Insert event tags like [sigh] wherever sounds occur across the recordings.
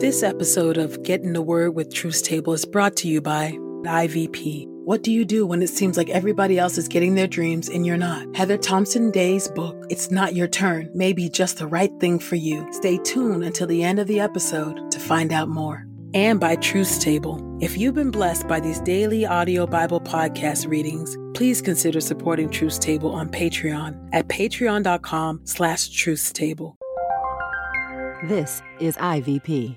This episode of Get in the Word with Truth Table is brought to you by IVP. What do you do when it seems like everybody else is getting their dreams and you're not? Heather Thompson Day's book, It's Not Your Turn, may be just the right thing for you. Stay tuned until the end of the episode to find out more. And by Truth Table. If you've been blessed by these daily audio Bible podcast readings, please consider supporting Truth Table on Patreon at patreon.com slash truthstable. This is IVP.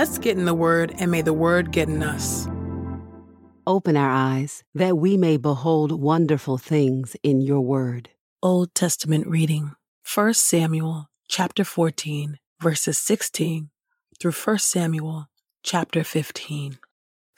Let's get in the Word and may the Word get in us. Open our eyes that we may behold wonderful things in your word. Old Testament reading 1 Samuel chapter 14 verses 16 through 1 Samuel chapter 15.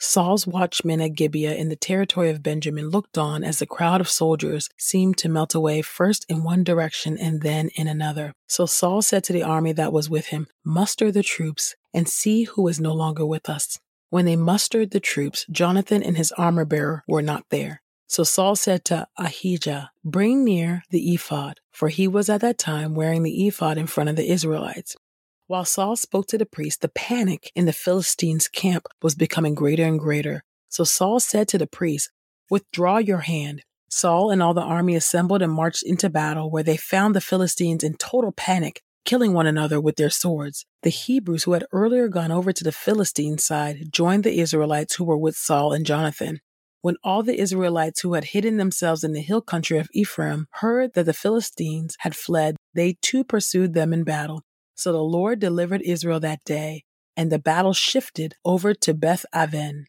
Saul's watchmen at Gibeah in the territory of Benjamin looked on as the crowd of soldiers seemed to melt away first in one direction and then in another. So Saul said to the army that was with him, Muster the troops and see who is no longer with us. When they mustered the troops, Jonathan and his armor bearer were not there. So Saul said to Ahijah, Bring near the ephod, for he was at that time wearing the ephod in front of the Israelites. While Saul spoke to the priest, the panic in the Philistines' camp was becoming greater and greater. So Saul said to the priest, Withdraw your hand. Saul and all the army assembled and marched into battle, where they found the Philistines in total panic, killing one another with their swords. The Hebrews, who had earlier gone over to the Philistine side, joined the Israelites who were with Saul and Jonathan. When all the Israelites who had hidden themselves in the hill country of Ephraim heard that the Philistines had fled, they too pursued them in battle. So the Lord delivered Israel that day, and the battle shifted over to Beth Aven.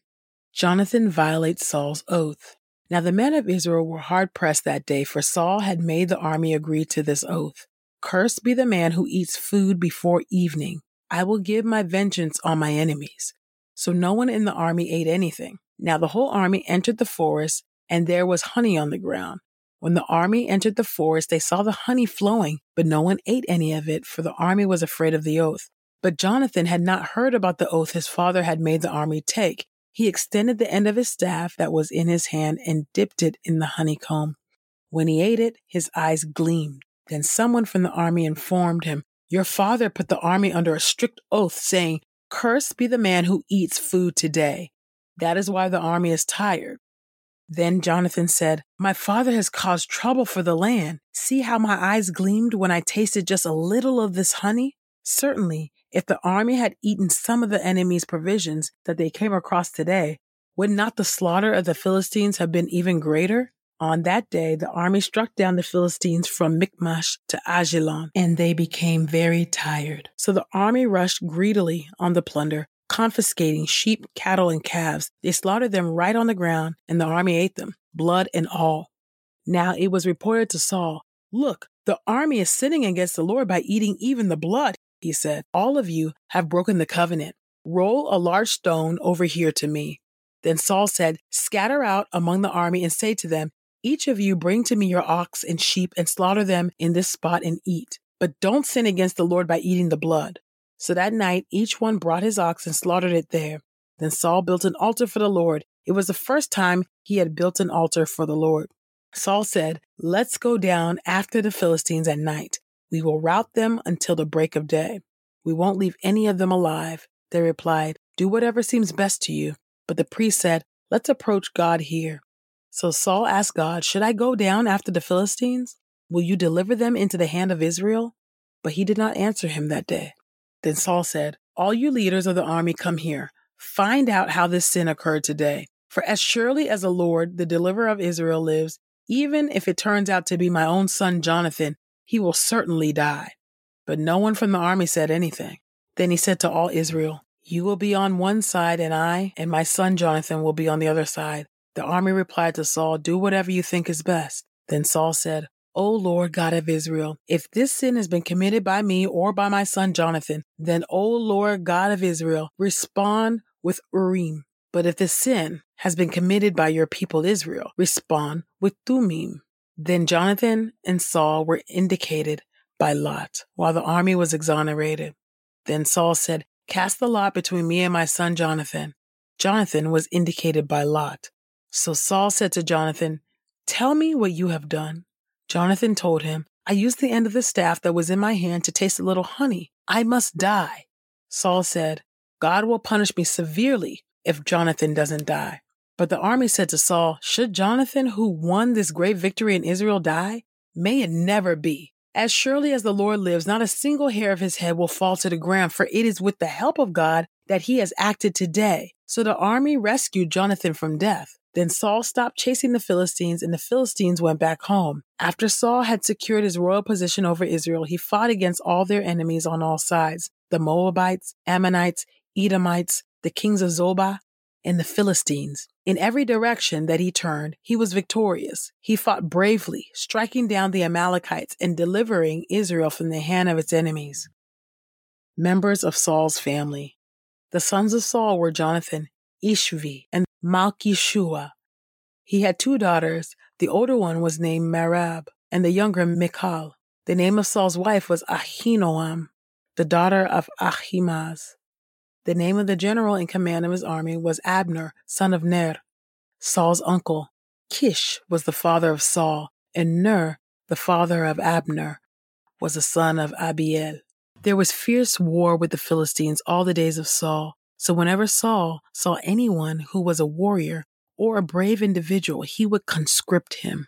Jonathan violates Saul's oath. Now the men of Israel were hard pressed that day, for Saul had made the army agree to this oath. Cursed be the man who eats food before evening. I will give my vengeance on my enemies. So no one in the army ate anything. Now the whole army entered the forest, and there was honey on the ground. When the army entered the forest, they saw the honey flowing, but no one ate any of it, for the army was afraid of the oath. But Jonathan had not heard about the oath his father had made the army take. He extended the end of his staff that was in his hand and dipped it in the honeycomb. When he ate it, his eyes gleamed. Then someone from the army informed him, Your father put the army under a strict oath, saying, Cursed be the man who eats food today. That is why the army is tired. Then Jonathan said, My father has caused trouble for the land. See how my eyes gleamed when I tasted just a little of this honey? Certainly, if the army had eaten some of the enemy's provisions that they came across today, would not the slaughter of the Philistines have been even greater? On that day, the army struck down the Philistines from Michmash to Aijalon, and they became very tired. So the army rushed greedily on the plunder, confiscating sheep, cattle, and calves. They slaughtered them right on the ground, and the army ate them, blood and all. Now it was reported to Saul, Look, the army is sinning against the Lord by eating even the blood, he said. All of you have broken the covenant. Roll a large stone over here to me. Then Saul said, Scatter out among the army and say to them, Each of you bring to me your ox and sheep and slaughter them in this spot and eat. But don't sin against the Lord by eating the blood. So that night, each one brought his ox and slaughtered it there. Then Saul built an altar for the Lord. It was the first time he had built an altar for the Lord. Saul said, Let's go down after the Philistines at night. We will rout them until the break of day. We won't leave any of them alive. They replied, Do whatever seems best to you. But the priest said, Let's approach God here. So Saul asked God, Should I go down after the Philistines? Will you deliver them into the hand of Israel? But he did not answer him that day. Then Saul said, All you leaders of the army come here. Find out how this sin occurred today. For as surely as the Lord, the deliverer of Israel, lives, even if it turns out to be my own son Jonathan, he will certainly die. But no one from the army said anything. Then he said to all Israel, You will be on one side, and I and my son Jonathan will be on the other side. The army replied to Saul, Do whatever you think is best. Then Saul said, O Lord God of Israel, if this sin has been committed by me or by my son Jonathan, then, O Lord God of Israel, respond with Urim. But if the sin has been committed by your people Israel, respond with Thummim. Then Jonathan and Saul were indicated by Lot, while the army was exonerated. Then Saul said, Cast the lot between me and my son Jonathan. Jonathan was indicated by Lot. So Saul said to Jonathan, Tell me what you have done. Jonathan told him, I used the end of the staff that was in my hand to taste a little honey. I must die. Saul said, God will punish me severely if Jonathan doesn't die. But the army said to Saul, Should Jonathan, who won this great victory in Israel, die? May it never be. As surely as the Lord lives, not a single hair of his head will fall to the ground, for it is with the help of God that he has acted today. So the army rescued Jonathan from death. Then Saul stopped chasing the Philistines, and the Philistines went back home. After Saul had secured his royal position over Israel, he fought against all their enemies on all sides the Moabites, Ammonites, Edomites, the kings of Zobah, and the Philistines. In every direction that he turned, he was victorious. He fought bravely, striking down the Amalekites and delivering Israel from the hand of its enemies. Members of Saul's family. The sons of Saul were Jonathan, Ishvi, and Malchishua. He had two daughters. The older one was named Merab, and the younger Michal. The name of Saul's wife was Ahinoam, the daughter of Ahimaaz. The name of the general in command of his army was Abner, son of Ner, Saul's uncle. Kish was the father of Saul, and Ner, the father of Abner, was a son of Abiel. There was fierce war with the Philistines all the days of Saul. So whenever Saul saw anyone who was a warrior or a brave individual, he would conscript him.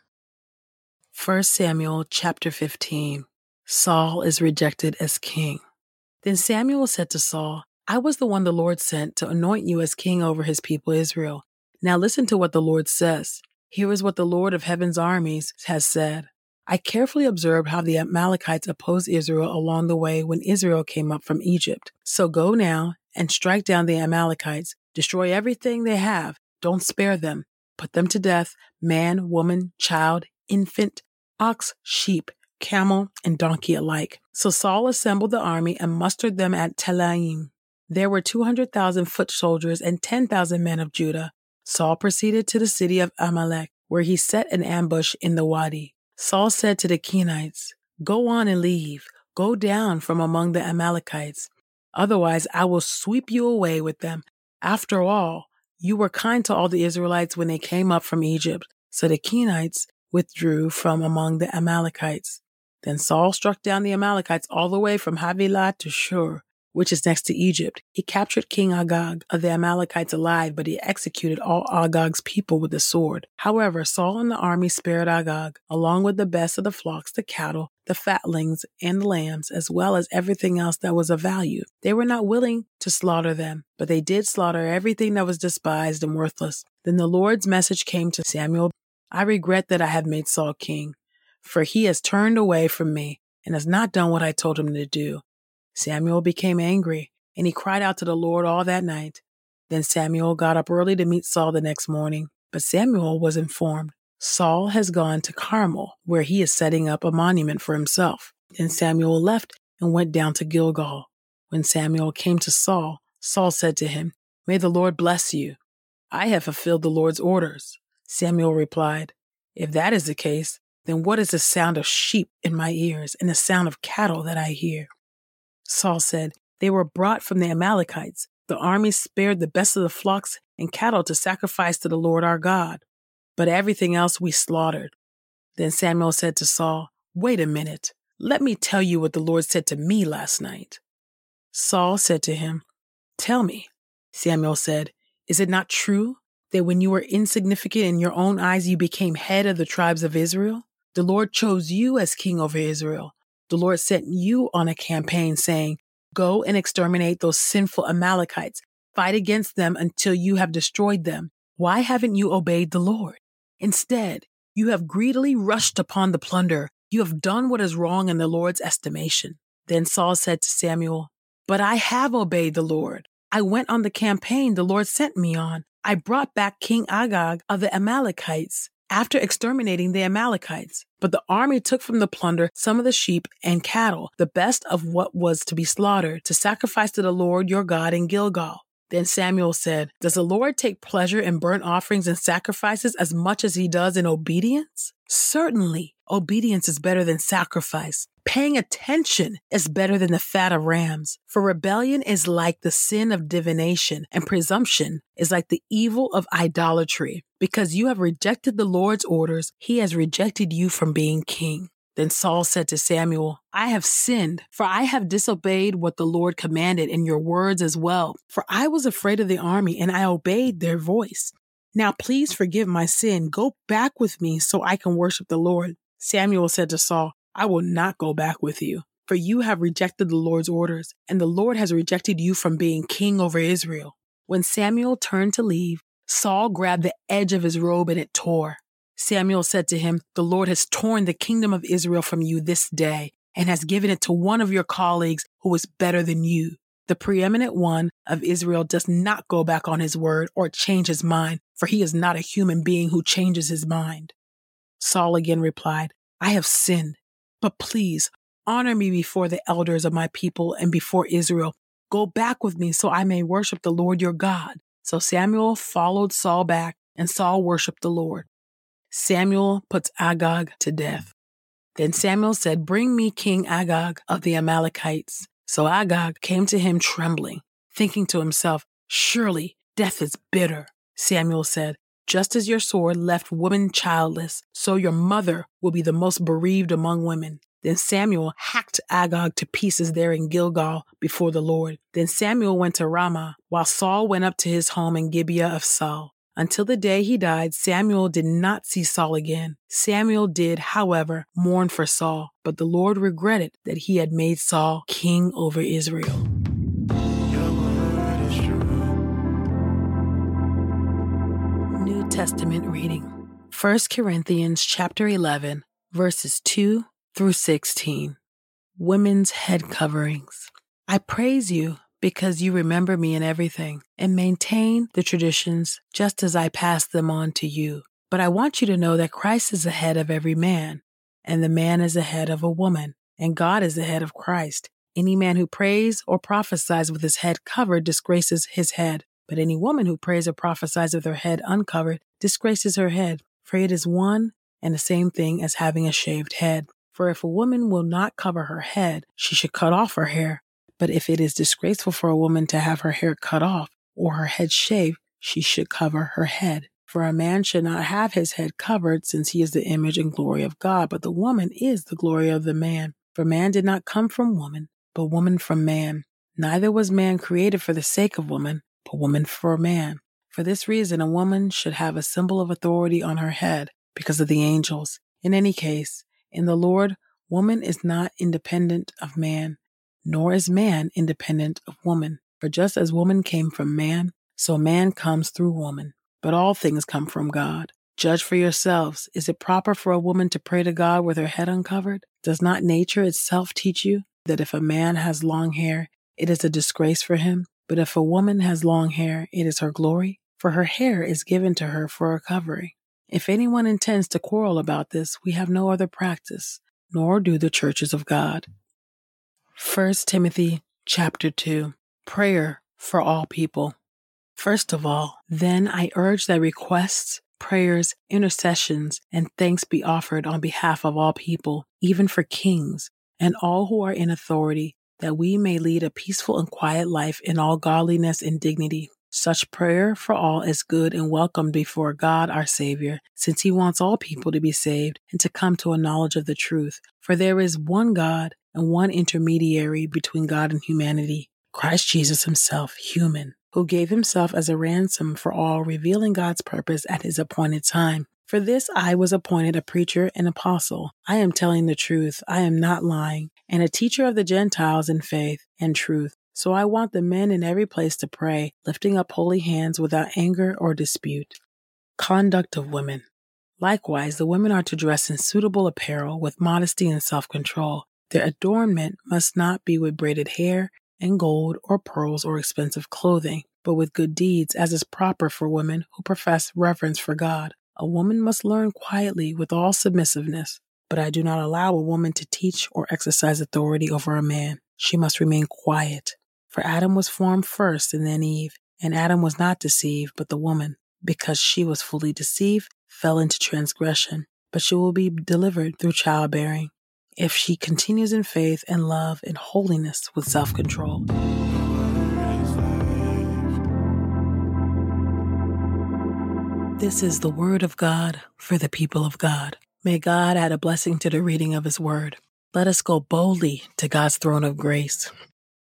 1 Samuel chapter 15 Saul is rejected as king. Then Samuel said to Saul, I was the one the Lord sent to anoint you as king over his people Israel. Now listen to what the Lord says. Here is what the Lord of heaven's armies has said. I carefully observed how the Amalekites opposed Israel along the way when Israel came up from Egypt. So go now and strike down the Amalekites, destroy everything they have, don't spare them, put them to death man, woman, child, infant, ox, sheep, camel, and donkey alike. So Saul assembled the army and mustered them at Telaim. There were 200,000 foot soldiers and 10,000 men of Judah. Saul proceeded to the city of Amalek, where he set an ambush in the wadi. Saul said to the Kenites, Go on and leave. Go down from among the Amalekites. Otherwise, I will sweep you away with them. After all, you were kind to all the Israelites when they came up from Egypt. So the Kenites withdrew from among the Amalekites. Then Saul struck down the Amalekites all the way from Havilah to Shur which is next to Egypt. He captured King Agag of the Amalekites alive, but he executed all Agag's people with the sword. However, Saul and the army spared Agag, along with the best of the flocks, the cattle, the fatlings, and the lambs, as well as everything else that was of value. They were not willing to slaughter them, but they did slaughter everything that was despised and worthless. Then the Lord's message came to Samuel I regret that I have made Saul king, for he has turned away from me and has not done what I told him to do. Samuel became angry, and he cried out to the Lord all that night. Then Samuel got up early to meet Saul the next morning, but Samuel was informed. Saul has gone to Carmel, where he is setting up a monument for himself. Then Samuel left and went down to Gilgal. When Samuel came to Saul, Saul said to him, May the Lord bless you. I have fulfilled the Lord's orders. Samuel replied, If that is the case, then what is the sound of sheep in my ears and the sound of cattle that I hear? Saul said, They were brought from the Amalekites. The army spared the best of the flocks and cattle to sacrifice to the Lord our God, but everything else we slaughtered. Then Samuel said to Saul, Wait a minute. Let me tell you what the Lord said to me last night. Saul said to him, Tell me. Samuel said, Is it not true that when you were insignificant in your own eyes, you became head of the tribes of Israel? The Lord chose you as king over Israel. The Lord sent you on a campaign saying, Go and exterminate those sinful Amalekites. Fight against them until you have destroyed them. Why haven't you obeyed the Lord? Instead, you have greedily rushed upon the plunder. You have done what is wrong in the Lord's estimation. Then Saul said to Samuel, But I have obeyed the Lord. I went on the campaign the Lord sent me on. I brought back King Agag of the Amalekites after exterminating the Amalekites. But the army took from the plunder some of the sheep and cattle, the best of what was to be slaughtered, to sacrifice to the Lord your God in Gilgal. Then Samuel said, Does the Lord take pleasure in burnt offerings and sacrifices as much as he does in obedience? Certainly, obedience is better than sacrifice. Paying attention is better than the fat of rams. For rebellion is like the sin of divination, and presumption is like the evil of idolatry. Because you have rejected the Lord's orders, he has rejected you from being king. Then Saul said to Samuel, I have sinned, for I have disobeyed what the Lord commanded in your words as well. For I was afraid of the army and I obeyed their voice. Now please forgive my sin. Go back with me so I can worship the Lord. Samuel said to Saul, I will not go back with you, for you have rejected the Lord's orders, and the Lord has rejected you from being king over Israel. When Samuel turned to leave, Saul grabbed the edge of his robe and it tore. Samuel said to him, The Lord has torn the kingdom of Israel from you this day and has given it to one of your colleagues who is better than you. The preeminent one of Israel does not go back on his word or change his mind, for he is not a human being who changes his mind. Saul again replied, I have sinned, but please honor me before the elders of my people and before Israel. Go back with me so I may worship the Lord your God. So Samuel followed Saul back, and Saul worshiped the Lord. Samuel puts Agag to death. Then Samuel said, Bring me King Agag of the Amalekites. So Agag came to him trembling, thinking to himself, Surely death is bitter. Samuel said, Just as your sword left woman childless, so your mother will be the most bereaved among women. Then Samuel hacked Agag to pieces there in Gilgal before the Lord. Then Samuel went to Ramah, while Saul went up to his home in Gibeah of Saul. Until the day he died, Samuel did not see Saul again. Samuel did, however, mourn for Saul, but the Lord regretted that he had made Saul king over Israel. Testament reading 1 Corinthians chapter 11 verses 2 through 16. Women's head coverings. I praise you because you remember me in everything and maintain the traditions just as I pass them on to you. But I want you to know that Christ is the head of every man, and the man is the head of a woman, and God is the head of Christ. Any man who prays or prophesies with his head covered disgraces his head, but any woman who prays or prophesies with her head uncovered disgraces her head, for it is one and the same thing as having a shaved head. For if a woman will not cover her head, she should cut off her hair. But if it is disgraceful for a woman to have her hair cut off or her head shaved, she should cover her head. For a man should not have his head covered, since he is the image and glory of God, but the woman is the glory of the man. For man did not come from woman, but woman from man. Neither was man created for the sake of woman, but woman for man. For this reason, a woman should have a symbol of authority on her head because of the angels. In any case, in the Lord, woman is not independent of man, nor is man independent of woman. For just as woman came from man, so man comes through woman. But all things come from God. Judge for yourselves. Is it proper for a woman to pray to God with her head uncovered? Does not nature itself teach you that if a man has long hair, it is a disgrace for him? But if a woman has long hair, it is her glory, for her hair is given to her for a covering. If anyone intends to quarrel about this, we have no other practice, nor do the churches of God. 1 Timothy chapter 2 Prayer for all people. First of all, then I urge that requests, prayers, intercessions, and thanks be offered on behalf of all people, even for kings and all who are in authority, that we may lead a peaceful and quiet life in all godliness and dignity. Such prayer for all is good and welcome before God our Savior, since He wants all people to be saved and to come to a knowledge of the truth. For there is one God and one intermediary between God and humanity, Christ Jesus Himself, human. who gave himself as a ransom for all, revealing God's purpose at his appointed time. For this I was appointed a preacher and apostle. I am telling the truth, I am not lying, and a teacher of the Gentiles in faith and truth. So I want the men in every place to pray, lifting up holy hands without anger or dispute. Conduct of women. Likewise, the women are to dress in suitable apparel with modesty and self control. Their adornment must not be with braided hair and gold or pearls or expensive clothing, but with good deeds, as is proper for women who profess reverence for God. A woman must learn quietly with all submissiveness, but I do not allow a woman to teach or exercise authority over a man. She must remain quiet. For Adam was formed first and then Eve, and Adam was not deceived, but the woman, because she was fully deceived, fell into transgression, but she will be delivered through childbearing if she continues in faith and love and holiness with self control. This is the word of God for the people of God. May God add a blessing to the reading of his word. Let us go boldly to God's throne of grace.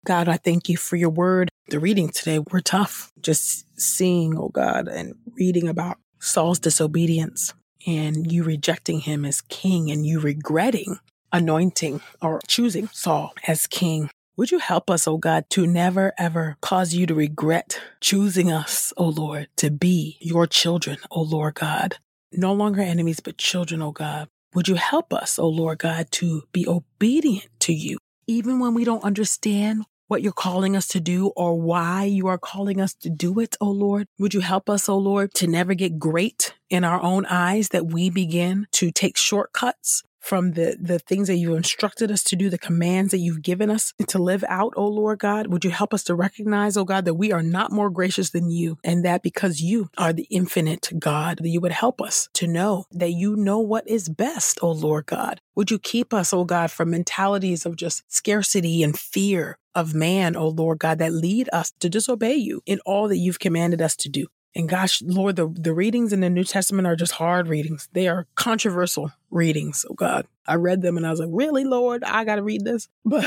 God, I thank you for your word. The reading today were tough. Just seeing, oh God, and reading about Saul's disobedience and you rejecting him as king and you regretting anointing or choosing Saul as king. Would you help us, oh God, to never ever cause you to regret choosing us, oh Lord, to be your children, oh Lord God? No longer enemies, but children, O God. Would you help us, O Lord God, to be obedient to you, even when we don't understand what you're calling us to do or why you are calling us to do it, O Lord? Would you help us, O Lord, to never get great in our own eyes that we begin to take shortcuts from the, the things that you've instructed us to do, the commands that you've given us to live out, oh Lord God. Would you help us to recognize, oh God, that we are not more gracious than you and that because you are the infinite God, that you would help us to know that you know what is best, oh Lord God. Would you keep us, oh God, from mentalities of just scarcity and fear of man, oh Lord God, that lead us to disobey you in all that you've commanded us to do. And gosh, Lord, the, the readings in the New Testament are just hard readings. They are controversial readings. Oh God. I read them and I was like, really, Lord, I got to read this. [laughs] But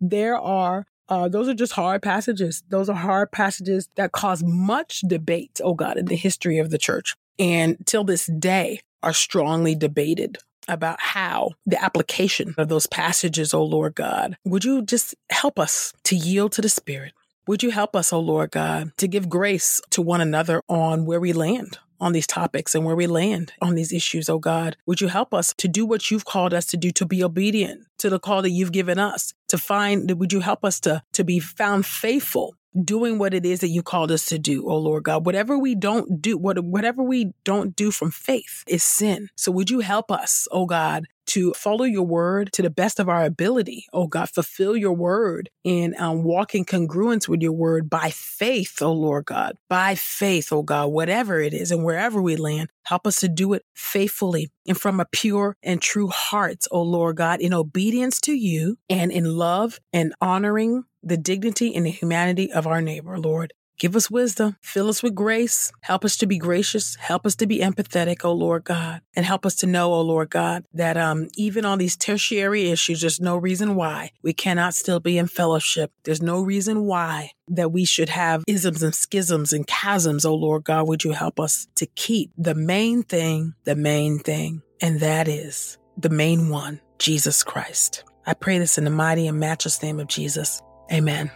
there are, uh, those are just hard passages. Those are hard passages that cause much debate, oh God, in the history of the church. And till this day are strongly debated about how the application of those passages, oh Lord God, would you just help us to yield to the Spirit? Would you help us, O oh Lord God, to give grace to one another on where we land on these topics and where we land on these issues, oh God? Would you help us to do what you've called us to do, to be obedient to the call that you've given us, to find, would you help us to, to be found faithful doing what it is that you called us to do, oh Lord God. Whatever we don't do, what, whatever we don't do from faith is sin. So would you help us, oh God, to follow your word to the best of our ability. Oh God, fulfill your word and um, walk in congruence with your word by faith, oh Lord God, by faith, oh God, whatever it is and wherever we land, help us to do it faithfully and from a pure and true heart, oh Lord God, in obedience to you and in love and honoring the dignity and the humanity of our neighbor, Lord. Give us wisdom, fill us with grace, help us to be gracious, help us to be empathetic, oh Lord God, and help us to know, oh Lord God, that um, even on these tertiary issues, there's no reason why we cannot still be in fellowship. There's no reason why that we should have isms and schisms and chasms, oh Lord God. Would you help us to keep the main thing, the main thing, and that is the main one, Jesus Christ. I pray this in the mighty and matchless name of Jesus. Amen.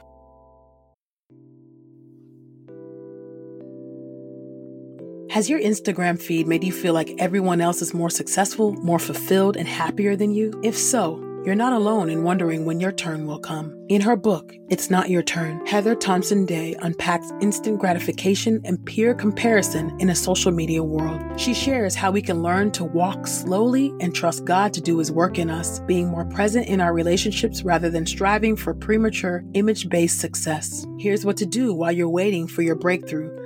Has your Instagram feed made you feel like everyone else is more successful, more fulfilled, and happier than you? If so, you're not alone in wondering when your turn will come. In her book, It's Not Your Turn, Heather Thompson Day unpacks instant gratification and peer comparison in a social media world. She shares how we can learn to walk slowly and trust God to do his work in us, being more present in our relationships rather than striving for premature, image based success. Here's what to do while you're waiting for your breakthrough